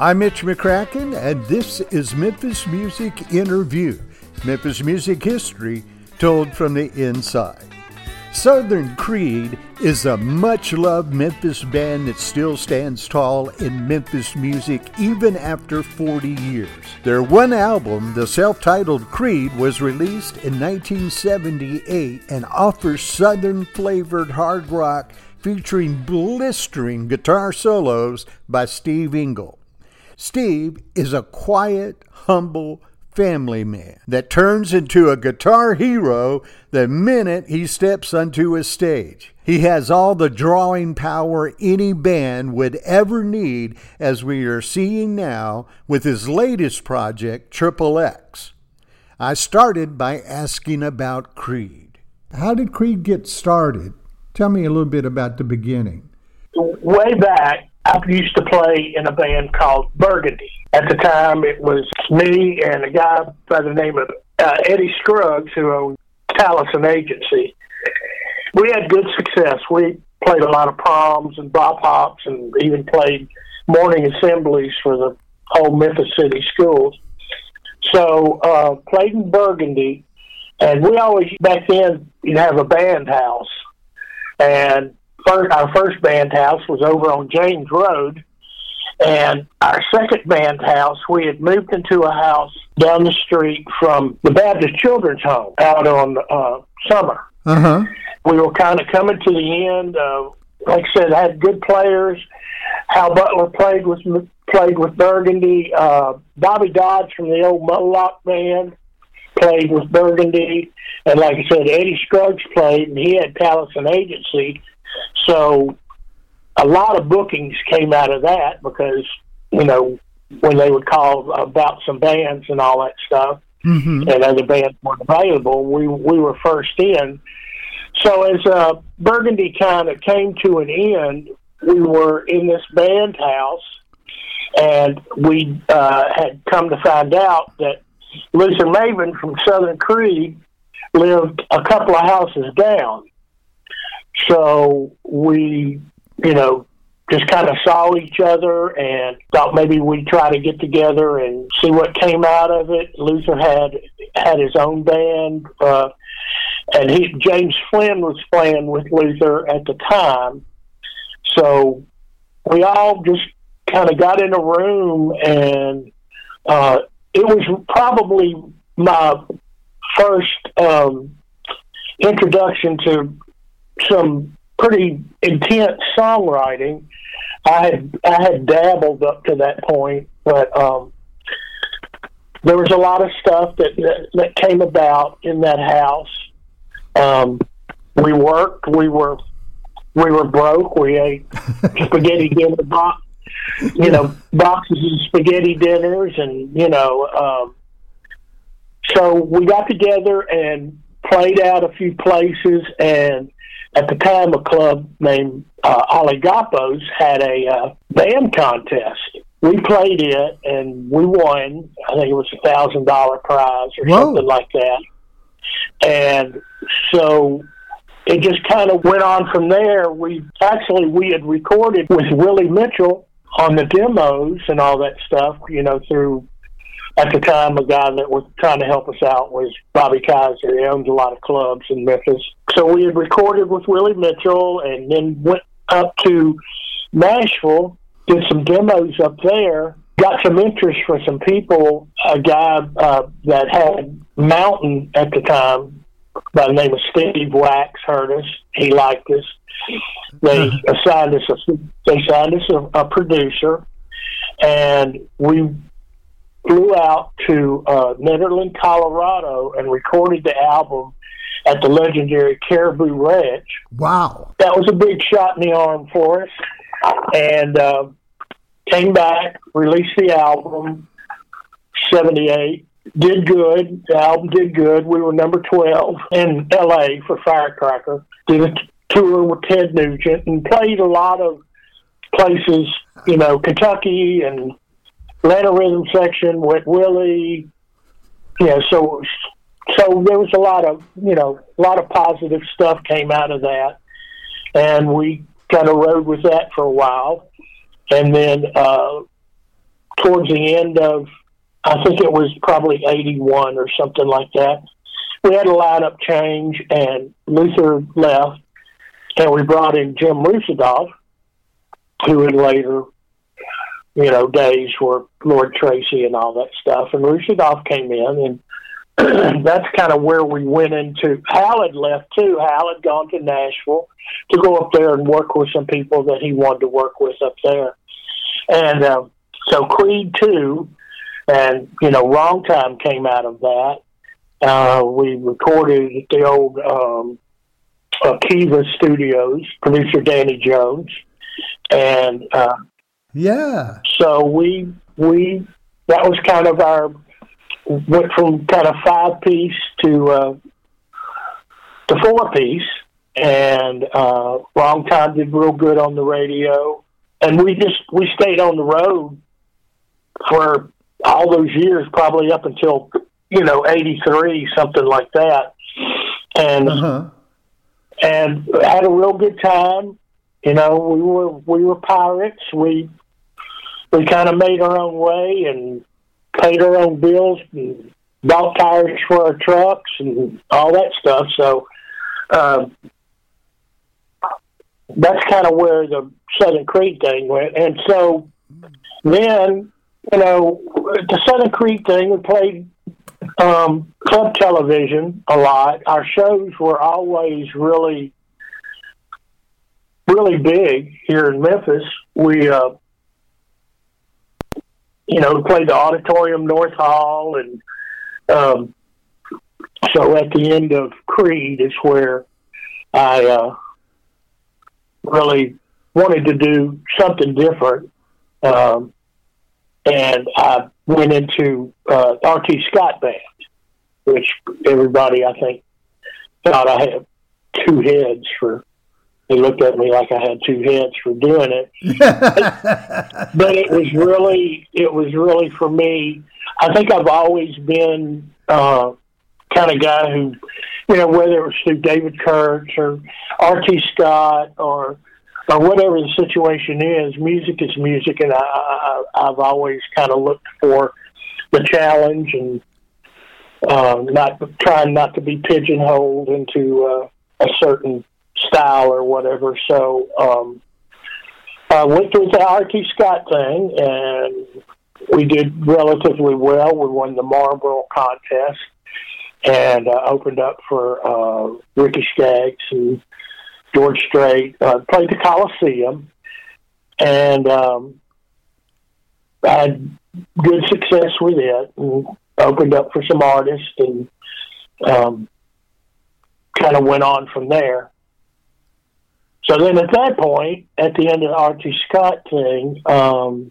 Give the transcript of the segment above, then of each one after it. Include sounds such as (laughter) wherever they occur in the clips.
I'm Mitch McCracken, and this is Memphis Music Interview. Memphis music history told from the inside. Southern Creed is a much loved Memphis band that still stands tall in Memphis music even after 40 years. Their one album, the self titled Creed, was released in 1978 and offers Southern flavored hard rock featuring blistering guitar solos by Steve Ingle. Steve is a quiet, humble, family man that turns into a guitar hero the minute he steps onto a stage. He has all the drawing power any band would ever need, as we are seeing now with his latest project, Triple X. I started by asking about Creed. How did Creed get started? Tell me a little bit about the beginning. Way back, I used to play in a band called Burgundy. At the time, it was me and a guy by the name of uh, Eddie Scruggs, who owned Taliesin Agency. We had good success. We played a lot of proms and bop hops and even played morning assemblies for the whole Memphis City schools. So, uh, played in Burgundy, and we always, back then, you'd have a band house. And first, our first band house was over on James Road, and our second band house, we had moved into a house down the street from the Baptist Children's Home out on uh, Summer. Uh-huh. We were kind of coming to the end. Uh, like I said, had good players. Hal Butler played with played with Burgundy. Uh, Bobby Dodge from the old Moloch band played with Burgundy, and like I said, Eddie Scruggs played, and he had Taliesin Agency. So a lot of bookings came out of that because you know when they would call about some bands and all that stuff, mm-hmm. and other bands weren't available, we we were first in. So as uh, Burgundy kind of came to an end, we were in this band house, and we uh, had come to find out that Luther Maven from Southern Creed lived a couple of houses down. So we you know, just kind of saw each other and thought maybe we'd try to get together and see what came out of it. Luther had had his own band, uh, and he James Flynn was playing with Luther at the time. So we all just kind of got in a room, and uh, it was probably my first um, introduction to some pretty intense songwriting. I had I had dabbled up to that point, but um, there was a lot of stuff that that, that came about in that house. Um, we worked. We were we were broke. We ate spaghetti (laughs) dinner box, you know, boxes of spaghetti dinners, and you know. Um, so we got together and played out a few places, and at the time, a club named uh, Oligopos had a uh, band contest. We played it and we won. I think it was a thousand dollar prize or Whoa. something like that. And so it just kind of went on from there. We actually we had recorded with Willie Mitchell on the demos and all that stuff, you know, through at the time, a guy that was trying to help us out was Bobby Kaiser. He owns a lot of clubs in Memphis. So we had recorded with Willie Mitchell and then went up to Nashville, did some demos up there, got some interest for some people. A guy uh, that had Mountain at the time by the name of Steve Wax heard us. He liked us. They assigned us a they signed us a, a producer, and we flew out to uh, Nederland, Colorado, and recorded the album at the legendary Caribou Ranch. Wow. That was a big shot in the arm for us. And uh, came back, released the album, 78. Did good. The album did good. We were number 12 in LA for Firecracker. Did a tour with Ted Nugent and played a lot of places, you know, Kentucky and Atlanta Rhythm Section with Willie. Yeah, so so there was a lot of you know a lot of positive stuff came out of that, and we kind of rode with that for a while, and then uh, towards the end of, I think it was probably 81 or something like that. We had a lineup change, and Luther left, and we brought in Jim Rusadoff, who in later, you know, days were Lord Tracy and all that stuff. And Rusadoff came in, and (clears throat) that's kind of where we went into. Hal had left too. Hal had gone to Nashville to go up there and work with some people that he wanted to work with up there. And uh, so Creed 2 and, you know, Wrong Time came out of that. Uh, we recorded at the old um, Kiva Studios, producer Danny Jones. And uh, yeah, so we, we, that was kind of our, went from kind of five piece to, uh, to four piece and uh, Wrong Time did real good on the radio, and we just we stayed on the road for all those years, probably up until you know '83, something like that, and uh-huh. and had a real good time. You know, we were we were pirates. We we kind of made our own way and paid our own bills and bought tires for our trucks and all that stuff. So. Uh, that's kind of where the Southern Creed thing went. And so then, you know, the Southern Creed thing, we played um, club television a lot. Our shows were always really, really big here in Memphis. We, uh, you know, played the Auditorium North Hall, and um, so at the end of Creed is where I. Uh, really wanted to do something different. Um, and I went into uh, RT Scott Band, which everybody, I think, thought I had two heads for. They looked at me like I had two heads for doing it. (laughs) but it was really, it was really for me. I think I've always been uh, kind of guy who you know, whether it was through David Kurtz or R.T. Scott or or whatever the situation is, music is music, and I, I, I've always kind of looked for the challenge and uh, not trying not to be pigeonholed into uh, a certain style or whatever. So um, I went through the R.T. Scott thing, and we did relatively well. We won the Marlboro contest and uh, opened up for uh, Ricky Skaggs and George Strait. Uh, played the Coliseum, and um, had good success with it. And opened up for some artists, and um, kind of went on from there. So then, at that point, at the end of the R.T. Scott thing, um,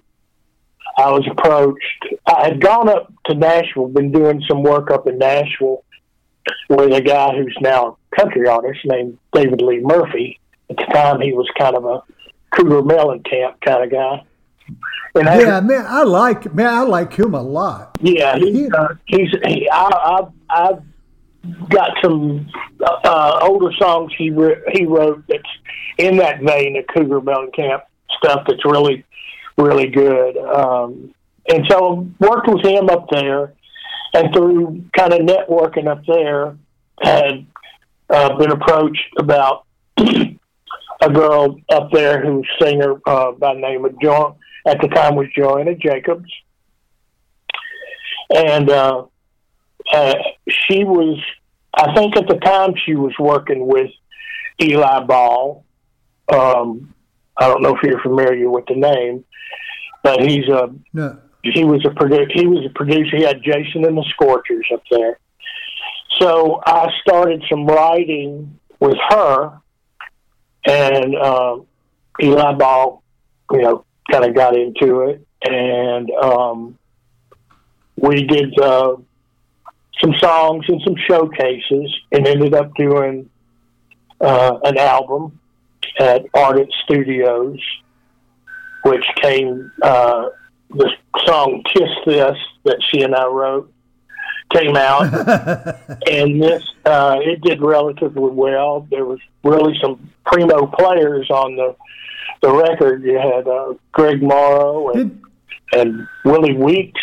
I was approached. I had gone up to Nashville, been doing some work up in Nashville with a guy who's now a country artist named David Lee Murphy. At the time, he was kind of a Cougar Mellencamp kind of guy. And yeah, I, man, I like man, I like him a lot. Yeah, he, uh, he's he, I, I've I've got some uh, older songs he re- he wrote that's in that vein of Cougar Mellencamp stuff that's really really good. Um, and so worked with him up there, and through kind of networking up there, had uh, been approached about (clears throat) a girl up there who's singer uh, by name of John. At the time, was Joanna Jacobs, and uh, uh, she was. I think at the time she was working with Eli Ball. Um, I don't know if you're familiar with the name, but he's a no. he was a produ- he was a producer. He had Jason and the Scorchers up there. So I started some writing with her, and um, Eli Ball, you know, kind of got into it, and um, we did uh, some songs and some showcases, and ended up doing uh, an album at Ardent Studios which came uh, the song "Kiss This" that she and I wrote came out, (laughs) and this uh, it did relatively well. There was really some primo players on the the record. You had uh, Greg Morrow and did, and Willie Weeks,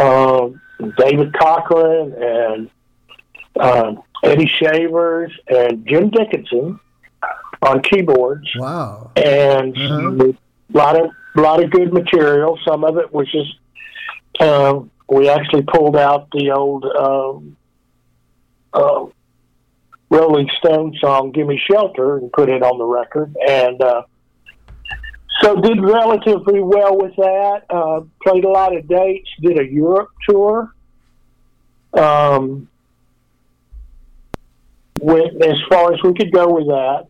um, David Cochran, and um, Eddie Shavers, and Jim Dickinson on keyboards. Wow! And uh-huh. a lot of a lot of good material. Some of it was just uh, we actually pulled out the old um, uh, Rolling Stone song "Gimme Shelter" and put it on the record, and uh, so did relatively well with that. Uh, played a lot of dates. Did a Europe tour. Um, went as far as we could go with that.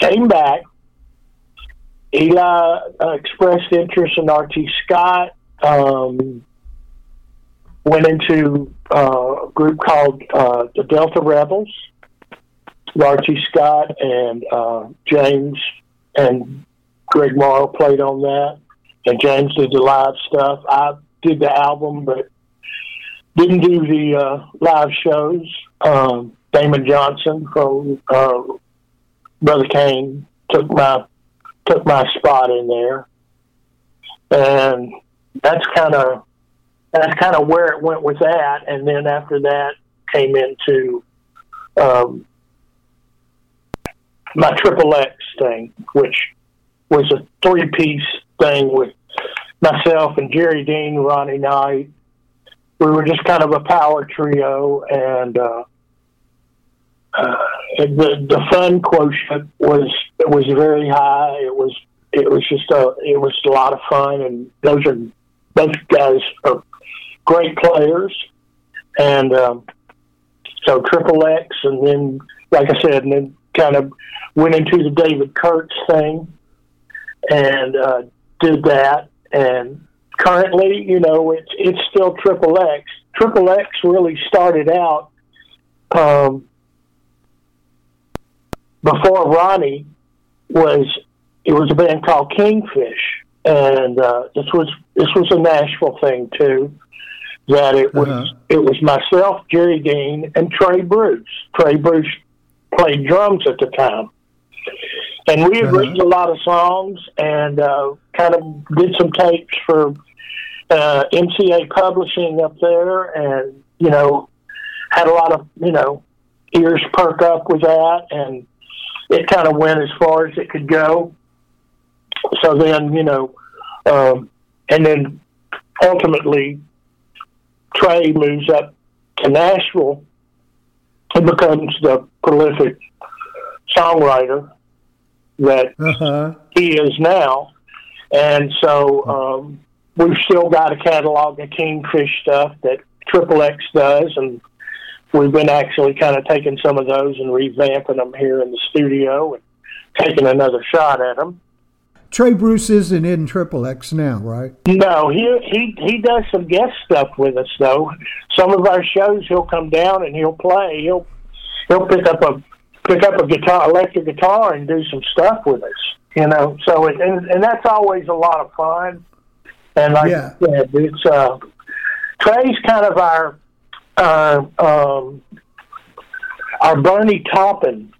Came back. Eli uh, expressed interest in R.T. Scott. Um, went into uh, a group called uh, the Delta Rebels. R.T. Scott and uh, James and Greg Morrow played on that, and James did the live stuff. I did the album, but didn't do the uh, live shows. Um, Damon Johnson from uh, Brother Cane took my took my spot in there, and that's kind of that's kind of where it went with that. And then after that, came into um, my triple X thing, which was a three piece thing with myself and Jerry Dean, Ronnie Knight. We were just kind of a power trio, and uh, uh, the the fun quotient was was very high. It was it was just a it was a lot of fun, and those are both guys are great players, and um, so Triple X, and then like I said, and then kind of went into the David Kurtz thing, and uh, did that. And currently, you know, it's it's still Triple X. Triple X really started out um, before Ronnie was. It was a band called Kingfish, and uh, this was this was a Nashville thing too. That it was uh-huh. it was myself, Jerry Dean, and Trey Bruce. Trey Bruce played drums at the time. And we had uh-huh. written a lot of songs and uh, kind of did some tapes for uh, MCA Publishing up there, and you know had a lot of you know ears perk up with that, and it kind of went as far as it could go. So then you know, um, and then ultimately Trey moves up to Nashville and becomes the prolific songwriter that uh-huh. he is now. And so um, we've still got a catalog of Kingfish stuff that Triple X does, and we've been actually kind of taking some of those and revamping them here in the studio and taking another shot at them. Trey Bruce isn't in Triple X now, right? No, he he he does some guest stuff with us though. Some of our shows, he'll come down and he'll play. He'll he'll pick up a pick up a guitar, electric guitar, and do some stuff with us. You know, so it, and and that's always a lot of fun. And like yeah. I said, it's uh, Trey's kind of our uh, um, our Bernie Taupin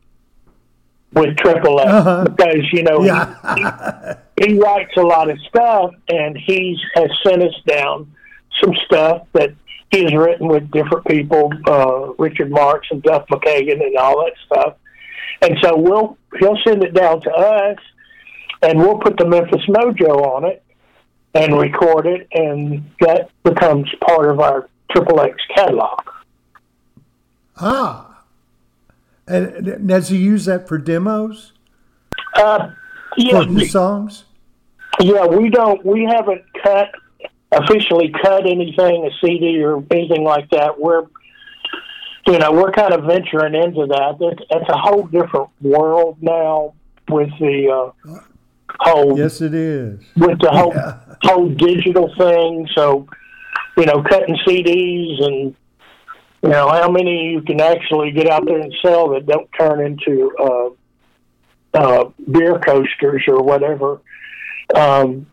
with Triple X uh-huh. because you know yeah. he, he writes a lot of stuff, and he has sent us down some stuff that he has written with different people, uh, Richard Marx and Duff McKagan and all that stuff. And so we'll he'll send it down to us, and we'll put the Memphis Mojo on it and record it, and that becomes part of our Triple X catalog. Ah, and does he use that for demos? Uh, yeah, for the songs. Yeah, we don't. We haven't cut officially cut anything, a CD or anything like that. We're, you know, we're kind of venturing into that. It's, it's a whole different world now with the uh, whole. Yes, it is. With the whole yeah. whole digital thing. So, you know, cutting CDs and you know how many you can actually get out there and sell that don't turn into uh, uh, beer coasters or whatever. Um,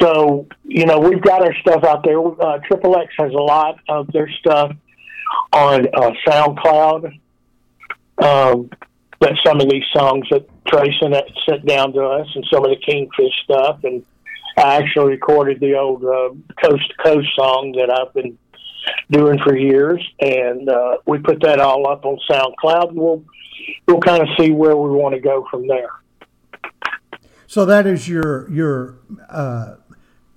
so, you know, we've got our stuff out there. Uh, Triple X has a lot of their stuff on uh, SoundCloud. Um, that some of these songs that Tracy sent, sent down to us, and some of the Kingfish stuff, and I actually recorded the old uh, Coast to Coast song that I've been doing for years, and uh, we put that all up on SoundCloud, and we'll we'll kind of see where we want to go from there. So that is your your uh,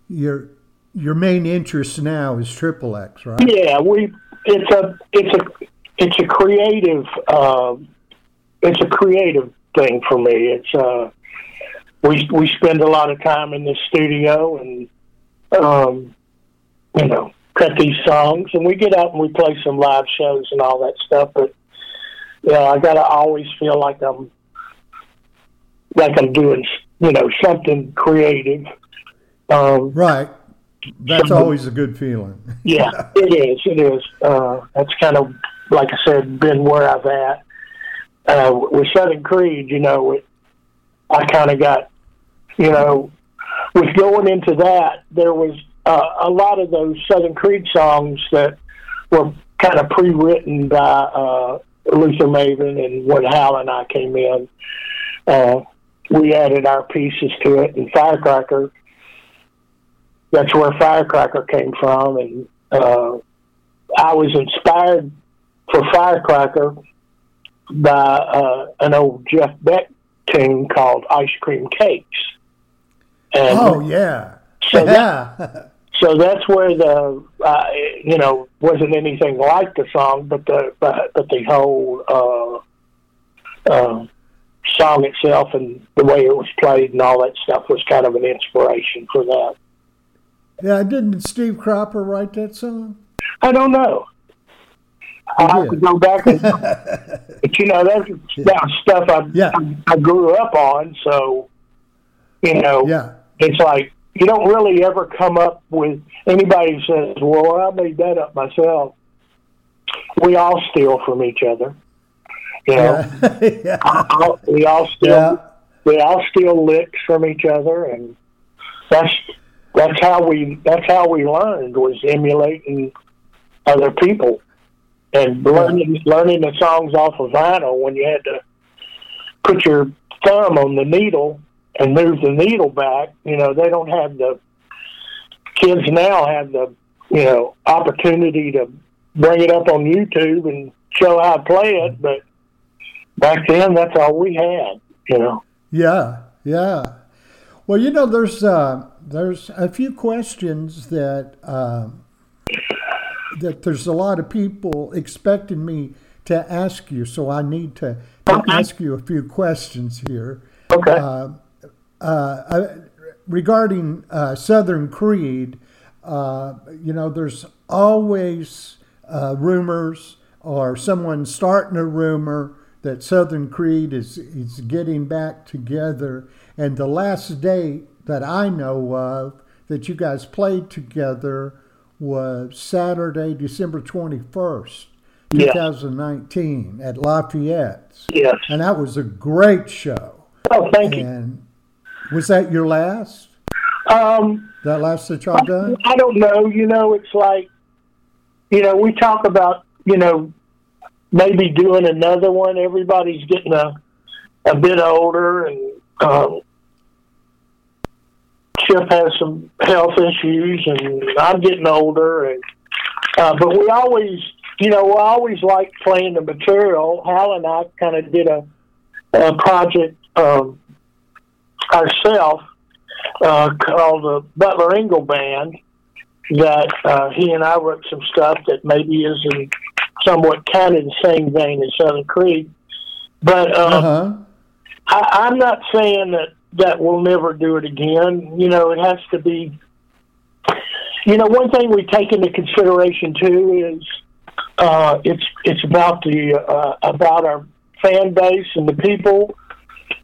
your your main interest now is Triple X, right? Yeah, we it's a it's a it's a creative uh, it's a creative thing for me. It's uh, we we spend a lot of time in the studio and um, you know cut these songs, and we get out and we play some live shows and all that stuff. But know, I gotta always feel like I'm like I'm doing you know something creative. Um, right. That's always a good feeling. (laughs) yeah, it is. It is. Uh, that's kind of like I said, been where I've at. Uh, with Southern Creed, you know, it, I kind of got, you know, with going into that, there was uh, a lot of those Southern Creed songs that were kind of pre-written by uh, Luther Maven, and when Hal and I came in, uh, we added our pieces to it. And Firecracker, that's where Firecracker came from, and uh, I was inspired for Firecracker by uh, an old Jeff Beck tune called Ice Cream Cakes. And oh yeah, so yeah. That, (laughs) so that's where the uh, you know wasn't anything like the song, but the but, but the whole uh, uh, song itself and the way it was played and all that stuff was kind of an inspiration for that. Yeah, didn't Steve Cropper write that song? I don't know. I have to go back and, (laughs) but you know that's that stuff I, yeah. I, I grew up on. So you know, yeah. it's like you don't really ever come up with anybody says, "Well, I made that up myself." We all steal from each other. You know, yeah. (laughs) I, we all steal. Yeah. We all steal licks from each other, and that's that's how we that's how we learned was emulating other people and learning learning the songs off of vinyl when you had to put your thumb on the needle and move the needle back. You know, they don't have the kids now have the you know opportunity to bring it up on YouTube and show how to play it, but back then that's all we had. You know. Yeah, yeah. Well, you know, there's uh, there's a few questions that. Uh, that there's a lot of people expecting me to ask you, so I need to, to okay. ask you a few questions here. Okay. Uh, uh, regarding uh, Southern Creed, uh, you know, there's always uh, rumors or someone starting a rumor that Southern Creed is is getting back together. And the last date that I know of that you guys played together was Saturday, December 21st, 2019 yeah. at Lafayette's. Yes. And that was a great show. Oh, thank and you. Was that your last? Um, that last that y'all done? I don't know. You know, it's like, you know, we talk about, you know, maybe doing another one. Everybody's getting a, a bit older and, um, Chip has some health issues, and I'm getting older, and uh, but we always, you know, we always like playing the material. Hal and I kind of did a, a project um, ourselves uh, called the Butler Ingle Band. That uh, he and I wrote some stuff that maybe is in somewhat kind of the same vein as Southern Creed, but um, uh-huh. I, I'm not saying that that we'll never do it again. You know, it has to be. You know, one thing we take into consideration too is uh, it's it's about the uh, about our fan base and the people,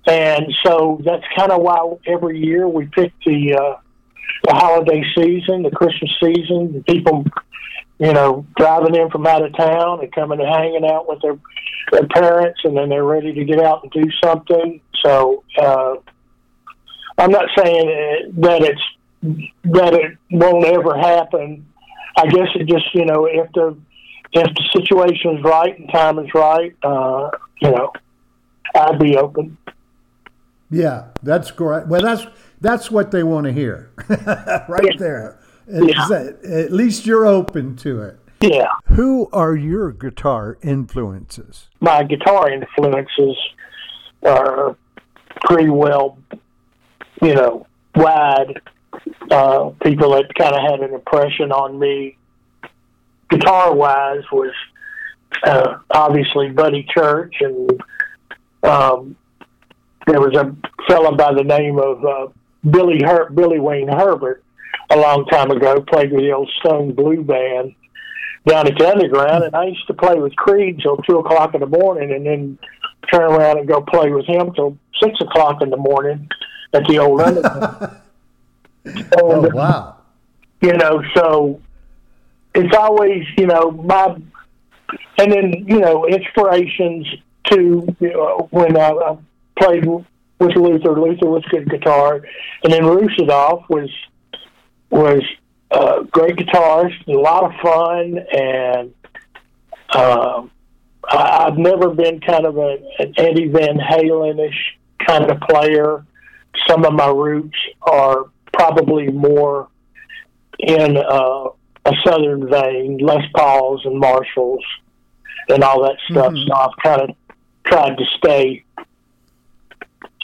and so that's kind of why every year we pick the uh, the holiday season, the Christmas season, the people, you know, driving in from out of town and coming and hanging out with their their parents, and then they're ready to get out and do something. So uh, I'm not saying that it's that it won't ever happen. I guess it just you know if the if the situation is right and time is right, uh, you know, I'd be open. Yeah, that's great. Well, that's that's what they want to hear, (laughs) right yeah. there. Yeah. At least you're open to it. Yeah. Who are your guitar influences? My guitar influences are pretty well, you know, wide. Uh, people that kind of had an impression on me, guitar wise, was uh, obviously Buddy Church, and um, there was a fellow by the name of uh, Billy Her- Billy Wayne Herbert a long time ago. Played with the old Stone Blue Band down at the underground, and I used to play with Creed till two o'clock in the morning, and then turn around and go play with him till six o'clock in the morning at the old underground. (laughs) oh wow! You know, so it's always you know my, and then you know inspirations to you know, when I, I played with Luther. Luther was good guitar, and then Russadov was was uh, great guitarist, a lot of fun, and um, I, I've never been kind of a, an Eddie Van Halen ish kind of player. Some of my roots are probably more in uh, a southern vein, Les Pauls and Marshalls and all that stuff. Mm-hmm. So I've kind of tried to stay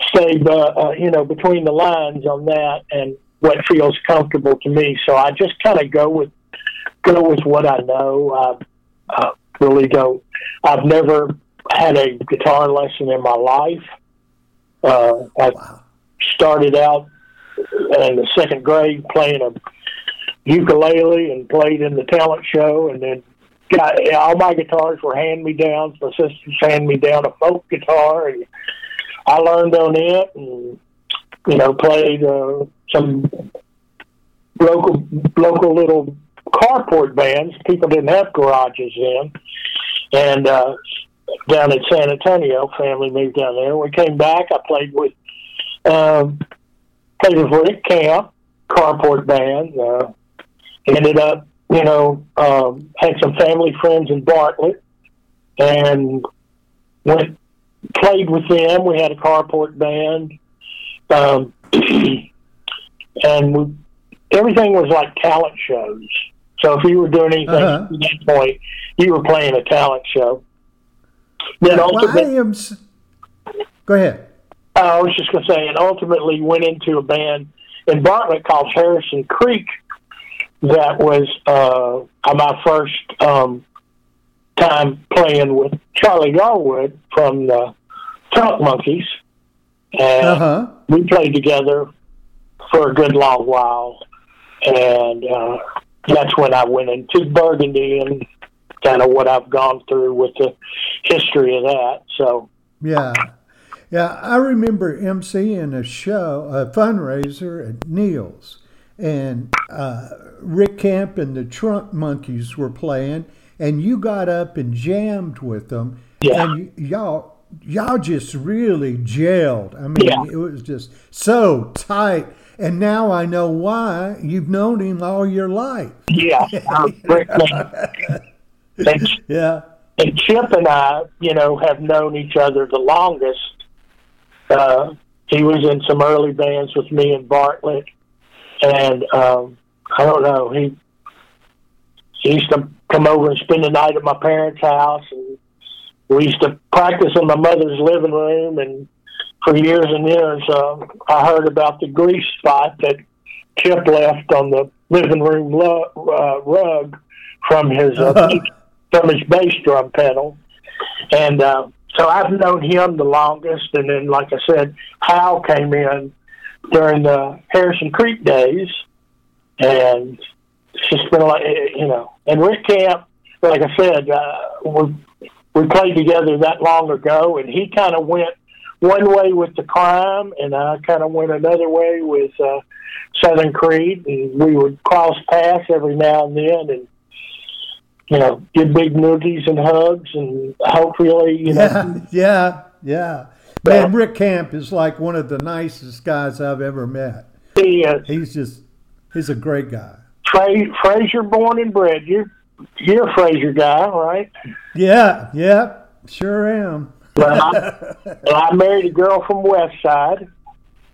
stay, uh, uh, you know, between the lines on that and what feels comfortable to me. So I just kind of go with go with what I know. I, I really don't. I've never had a guitar lesson in my life. Uh, I wow. Started out in the second grade playing a ukulele and played in the talent show, and then got all my guitars were hand me downs. My sisters hand me down a folk guitar, and I learned on it, and you know played uh, some local local little carport bands. People didn't have garages then, and uh, down in San Antonio, family moved down there. We came back. I played with um, played with Rick Camp, carport band. Uh, ended up, you know, um, had some family friends in Bartlett, and went played with them. We had a carport band. Um, (clears throat) and we, everything was like talent shows. So if you were doing anything uh-huh. at that point, you were playing a talent show. Then yeah, ultimately, am... go ahead. I was just going to say, and ultimately went into a band in Bartlett called Harrison Creek. That was uh, my first um, time playing with Charlie Garwood from the Trunk Monkeys, and uh-huh. we played together for a good long while, and uh, that's when I went into Burgundy and kind of what I've gone through with the history of that. So yeah. Yeah, I remember emceeing a show, a fundraiser at Neil's, and uh, Rick Camp and the Trunk Monkeys were playing, and you got up and jammed with them, yeah. and y- y'all y'all just really gelled. I mean, yeah. it was just so tight. And now I know why you've known him all your life. Yeah, (laughs) Rick. and, yeah. And Chip and I, you know, have known each other the longest. Uh, he was in some early bands with me in Bartlett, and um, I don't know. He he used to come over and spend the night at my parents' house, and we used to practice in my mother's living room, and for years and years, uh, I heard about the grease spot that Chip left on the living room lo- uh, rug from his uh, from his bass drum pedal, and uh, so I've known him the longest. And then, like I said, Hal came in during the Harrison Creek days, and it's just been like you know. And Rick Camp, like I said, uh, we we played together that long ago, and he kind of went one way with the crime, and I kind of went another way with uh, Southern Creed, and we would cross paths every now and then, and you know, give big noogies and hugs, and hopefully, you know, yeah, (laughs) yeah, yeah. Man, Rick Camp is like one of the nicest guys I've ever met. He is. He's just, he's a great guy. Fra- Frayser born and bred. You're, you're a Frayser guy, right? Yeah, yeah, sure am well, I, (laughs) well, I married a girl from West Side,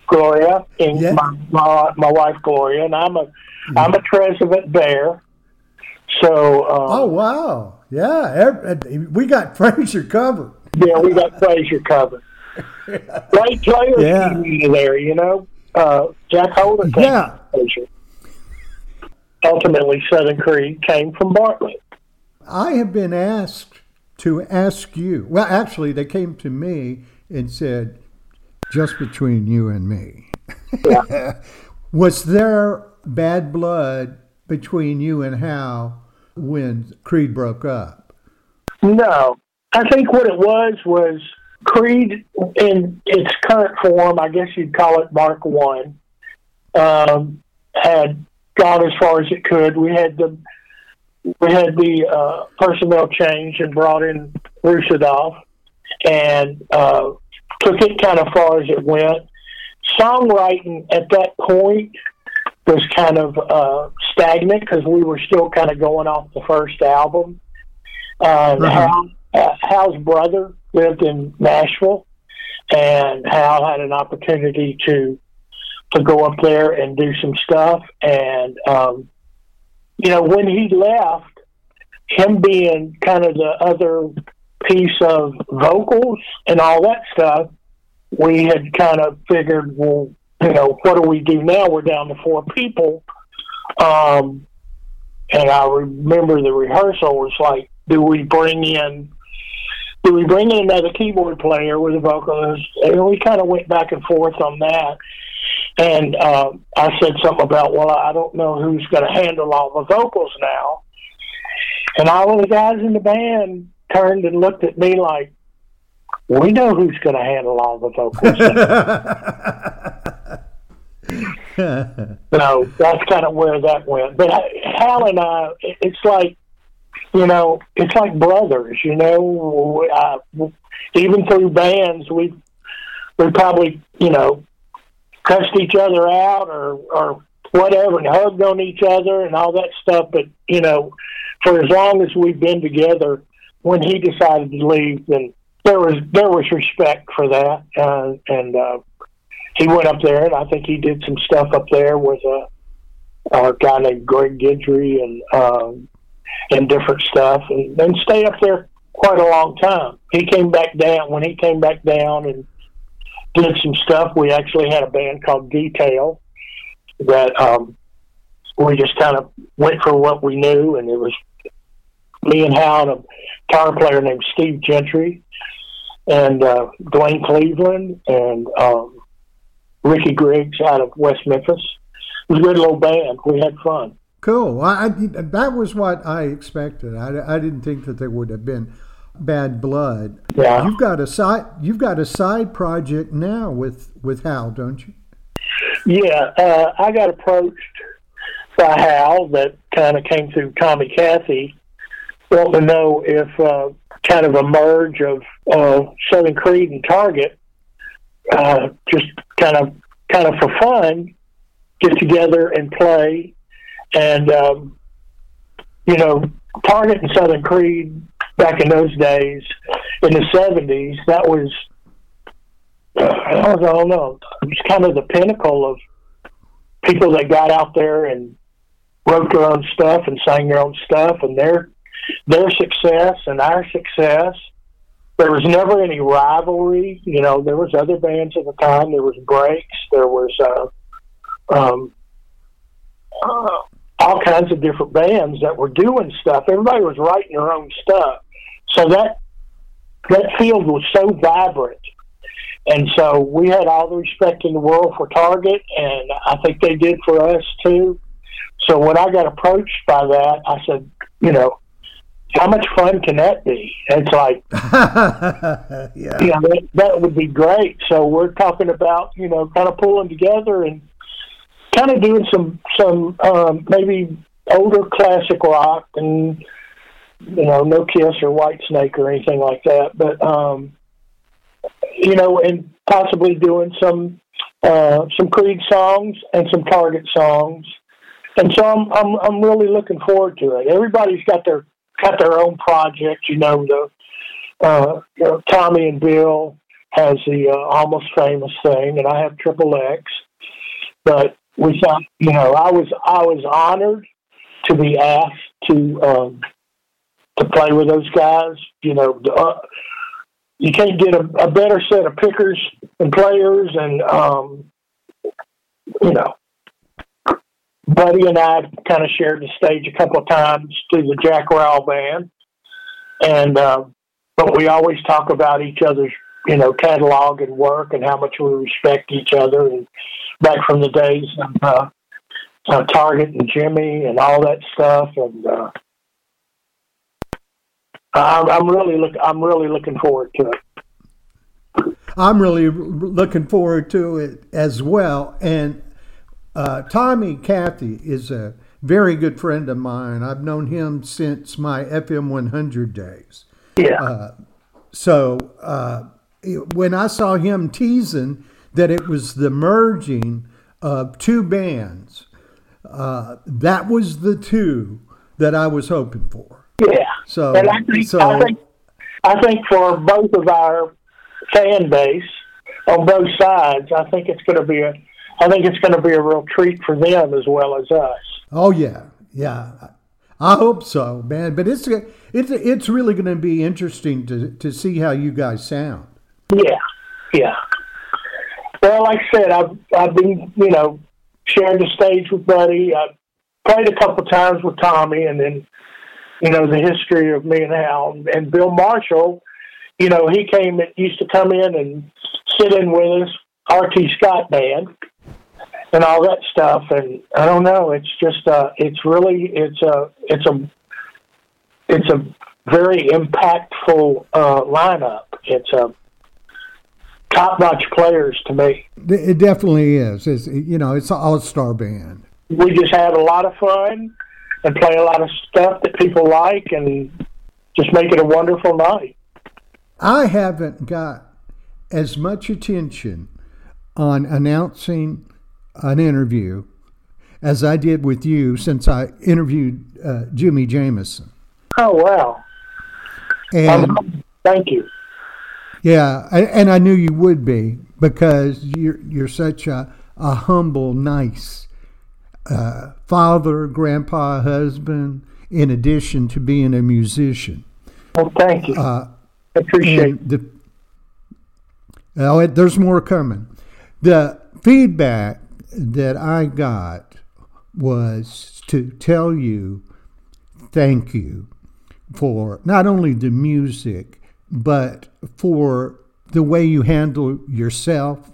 Gloria, and yeah. my, my, my wife Gloria, and I'm a am a mm-hmm. Trezevant Bear. So. Um, oh wow! Yeah, we got (laughs) Frayser covered. Yeah, we got Frayser covered. (laughs) Great players yeah. there, you know. Uh, Jack Holder came yeah. Frayser. Ultimately, Southern Creed came from Bartlett. I have been asked to ask you. Well, actually, they came to me and said, "Just between you and me." Yeah. (laughs) Was there bad blood between you and Hal when Creed broke up? No. I think what it was was Creed in its current form, I guess you'd call it Mark One, um, had gone as far as it could. We had the we had the uh, personnel change and brought in Russadoff and uh, took it kind of far as it went. Songwriting at that point was kind of uh, stagnant because we were still kind of going off the first album. Uh, uh-huh. Hal, uh, Hal's brother lived in Nashville, and Hal had an opportunity to to go up there and do some stuff. And um, you know, when he left, him being kind of the other piece of vocals and all that stuff, we had kind of figured, well, you know, what do we do now? We're down to four people. Um, and I remember the rehearsal was like, do we bring in, do we bring in another keyboard player with a vocalist? And we kind of went back and forth on that. And uh, I said something about, well, I don't know who's going to handle all the vocals now. And all of the guys in the band turned and looked at me like, we know who's going to handle all the vocals. (laughs) (laughs) so that's kind of where that went. But Hal and I, it's like, you know, it's like brothers. You know, uh, even through bands, we we probably, you know, cussed each other out or or whatever, and hugged on each other and all that stuff. But you know, for as long as we've been together, when he decided to leave, then there was there was respect for that, uh, and uh, he went up there, and I think he did some stuff up there with a, a guy named Greg Guidry and um, and different stuff, and, and stayed up there quite a long time. He came back down when he came back down and did some stuff. We actually had a band called Detail that um, we just kind of went for what we knew, and it was me and Hal and a guitar player named Steve Gentry and uh, Dwayne Cleveland and um, Ricky Griggs out of West Memphis. It was a good little band. We had fun. Cool. I, I, that was what I expected. I, I didn't think that there would have been bad blood. Yeah. You've got a side. You've got a side project now with with Hal, don't you? Yeah, uh, I got approached by Hal that kind of came through Tommy Cathy, wanting to know if uh, kind of a merge of uh, Southern Creed and Target, uh, just kind of kind of for fun, get together and play, and um, you know, Target and Southern Creed back in those days in the seventies, that was I don't know, it was kind of the pinnacle of people that got out there and wrote their own stuff and sang their own stuff, and their their success and our success. There was never any rivalry. You know, there was other bands at the time. There was Breaks. There was uh, um, uh, all kinds of different bands that were doing stuff. Everybody was writing their own stuff. So that that field was so vibrant. And so we had all the respect in the world for Target, and I think they did for us too. So when I got approached by that, I said, you know, how much fun can that be? It's like, (laughs) yeah, you know, that, that would be great. So we're talking about, you know, kind of pulling together and kind of doing some some um, maybe older classic rock and you know, no Kiss or Whitesnake or anything like that, but um, you know, and possibly doing some uh, some Creed songs and some Target songs, and so I'm I'm I'm really looking forward to it. Everybody's got their got their own project, you know, the uh, you know, Tommy and Bill has the uh, almost famous thing, and I have triple X. But we thought, you know, I was I was honored to be asked to um, to play with those guys. You know, uh, you can't get a, a, better set of pickers and players, and um, you know, Buddy and I kind of shared the stage a couple of times through the Jack Rowell band, and uh, but we always talk about each other's you know catalog and work and how much we respect each other, and back from the days of uh, uh, Target and Jimi and all that stuff, and uh, I'm, really look I'm really looking forward to it. I'm really looking forward to it as well, and uh, Tommy Cathy is a very good friend of mine. I've known him since my FM 100 days. Yeah. Uh, so uh, when I saw him teasing that it was the merging of two bands, uh, that was the two that I was hoping for. Yeah. So, and I think, so I think, I think for both of our fan base on both sides, I think it's going to be a I think it's going to be a real treat for them as well as us. Oh yeah, yeah. I hope so, man. But it's it's it's really going to be interesting to to see how you guys sound. Yeah, yeah. Well, like I said, I've I've been you know sharing the stage with Buddy. I played a couple times with Tommy, and then you know the history of me and Hal and Bill Marshall. You know, he came and used to come in and sit in with us, R.T. Scott band and all that stuff. And I don't know. It's just uh, it's really it's a it's a it's a very impactful uh, lineup. It's a top notch players to me. It definitely is. It's you know it's an all star band. We just had a lot of fun and play a lot of stuff that people like and just make it a wonderful night. I haven't got as much attention on announcing an interview as I did with you since I interviewed uh, Jimi Jamison. Oh wow! And um, thank you. Yeah, and I knew you would be because you're you're such a, a humble, nice uh, father, grandpa, husband. In addition to being a musician. Well, thank you. Uh, I appreciate the. Oh, it, there's more coming. The feedback that I got was to tell you thank you for not only the music, but for the way you handle yourself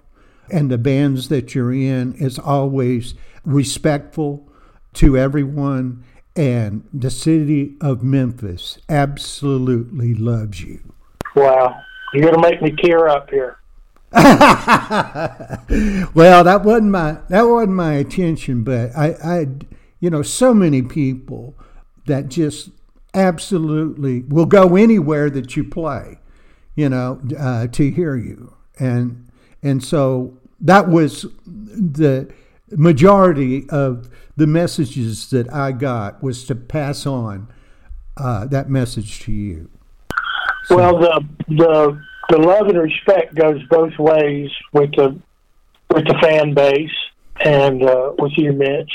and the bands that you're in is always respectful to everyone. And the city of Memphis absolutely loves you. Wow. You're going to make me tear up here. (laughs) well, that wasn't my that wasn't my intention, but I, I, you know, so many people that just absolutely will go anywhere that you play, you know, uh, to hear you, and and so that was the majority of the messages that I got was to pass on uh, that message to you. So, well, the the the love and respect goes both ways with the with the fan base and uh, with you, Mitch.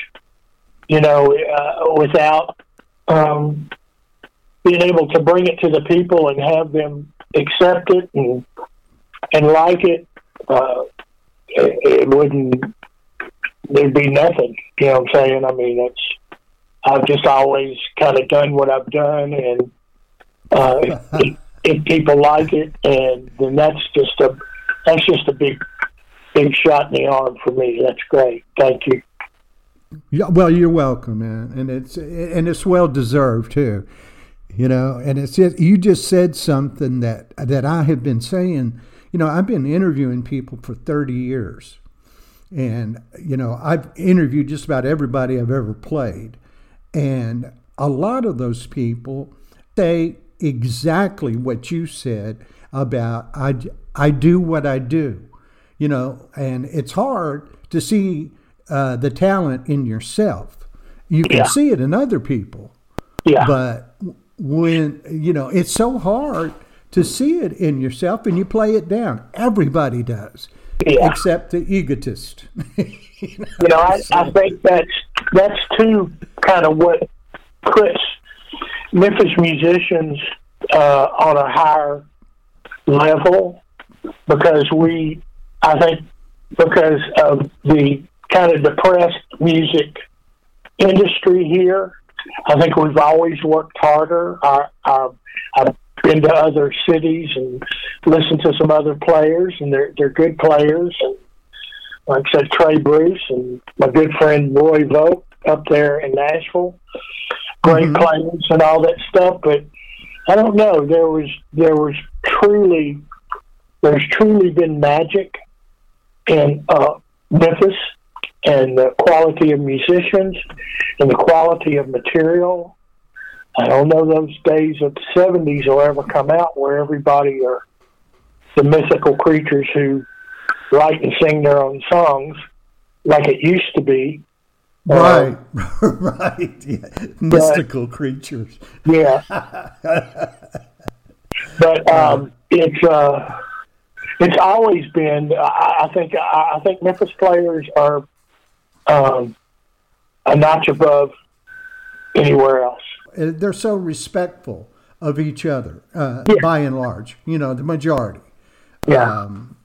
You know, uh, without um, being able to bring it to the people and have them accept it and and like it, uh, it, it wouldn't. There'd be nothing. You know what I'm saying? I mean, it's. I've just always kind of done what I've done, and uh, if people like it, and then that's just a that's just a big big shot in the arm for me. That's great. Thank you. Yeah, well, you're welcome, man, and it's and it's well deserved too. You know, and it's just, you just said something that that I have been saying. You know, I've been interviewing people for 30 years, and you know, I've interviewed just about everybody I've ever played, and a lot of those people say exactly what you said about I, I do what I do, you know, and it's hard to see uh, the talent in yourself. You can yeah. see it in other people. Yeah. But when, you know, it's so hard to see it in yourself and you play it down. Everybody does, Yeah. except the egotist. (laughs) You know, I, I think that's that's too kind of what puts Memphis musicians uh, on a higher level because we, I think, because of the kind of depressed music industry here. I think we've always worked harder. I've been to other cities and listened to some other players, and they're they're good players. And like I said, Trey Bruce and my good friend Roy Vogt up there in Nashville, great Mhm. players and all that stuff. But I don't know. There was there was truly there's truly been magic in uh, Memphis and the quality of musicians and the quality of material. I don't know those days of the '70s will ever come out where everybody are the mythical creatures who write and sing their own songs like it used to be. Right, (laughs) right. Yeah. Mystical creatures. Yeah. (laughs) but um, it's uh, it's always been. I, I think I, I think Memphis players are um, a notch above anywhere else. Uh, They're so respectful of each other, uh, Yeah. by and large. You know, the majority. Yeah. Um,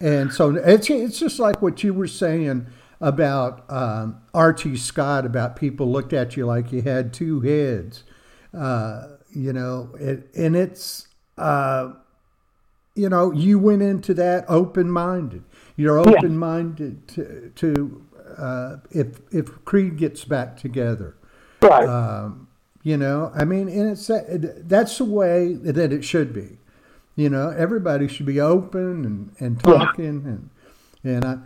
and so it's it's just like what you were saying about um, R.T. Scott about people looked at you like you had two heads. Uh, you know, it, and it's uh, you know you went into that open minded. You're open minded to, to uh, if if Creed gets back together. right. Um, you know, I mean, and it's that's the way that it should be. You know, everybody should be open and, and Yeah. talking and and I.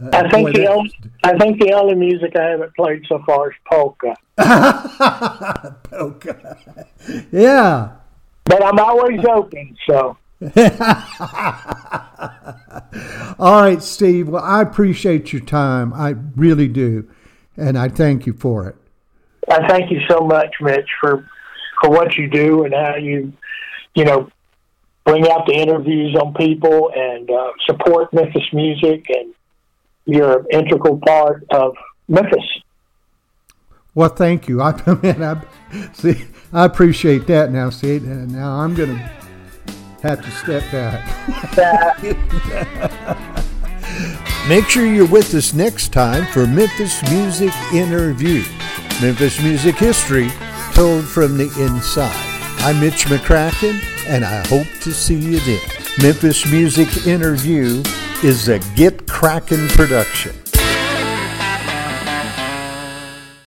uh, I think the only I think the only music I haven't played so far is polka. (laughs) polka. Yeah. But I'm always open, so (laughs) All right, Steve. Well, I appreciate your time. I really do, and I thank you for it. I thank you so much, Mitch, for for what you do and how you, you know, bring out the interviews on people and uh, support Memphis music, and you're an integral part of Memphis. Well, thank you. I, (laughs) man, I see. I appreciate that. Now, see, and now I'm gonna have to step back. (laughs) Make sure you're with us next time for Memphis Music Interview. Memphis music history told from the inside. I'm Mitch McCracken, and I hope to see you then. Memphis Music Interview is a Get Crackin' production.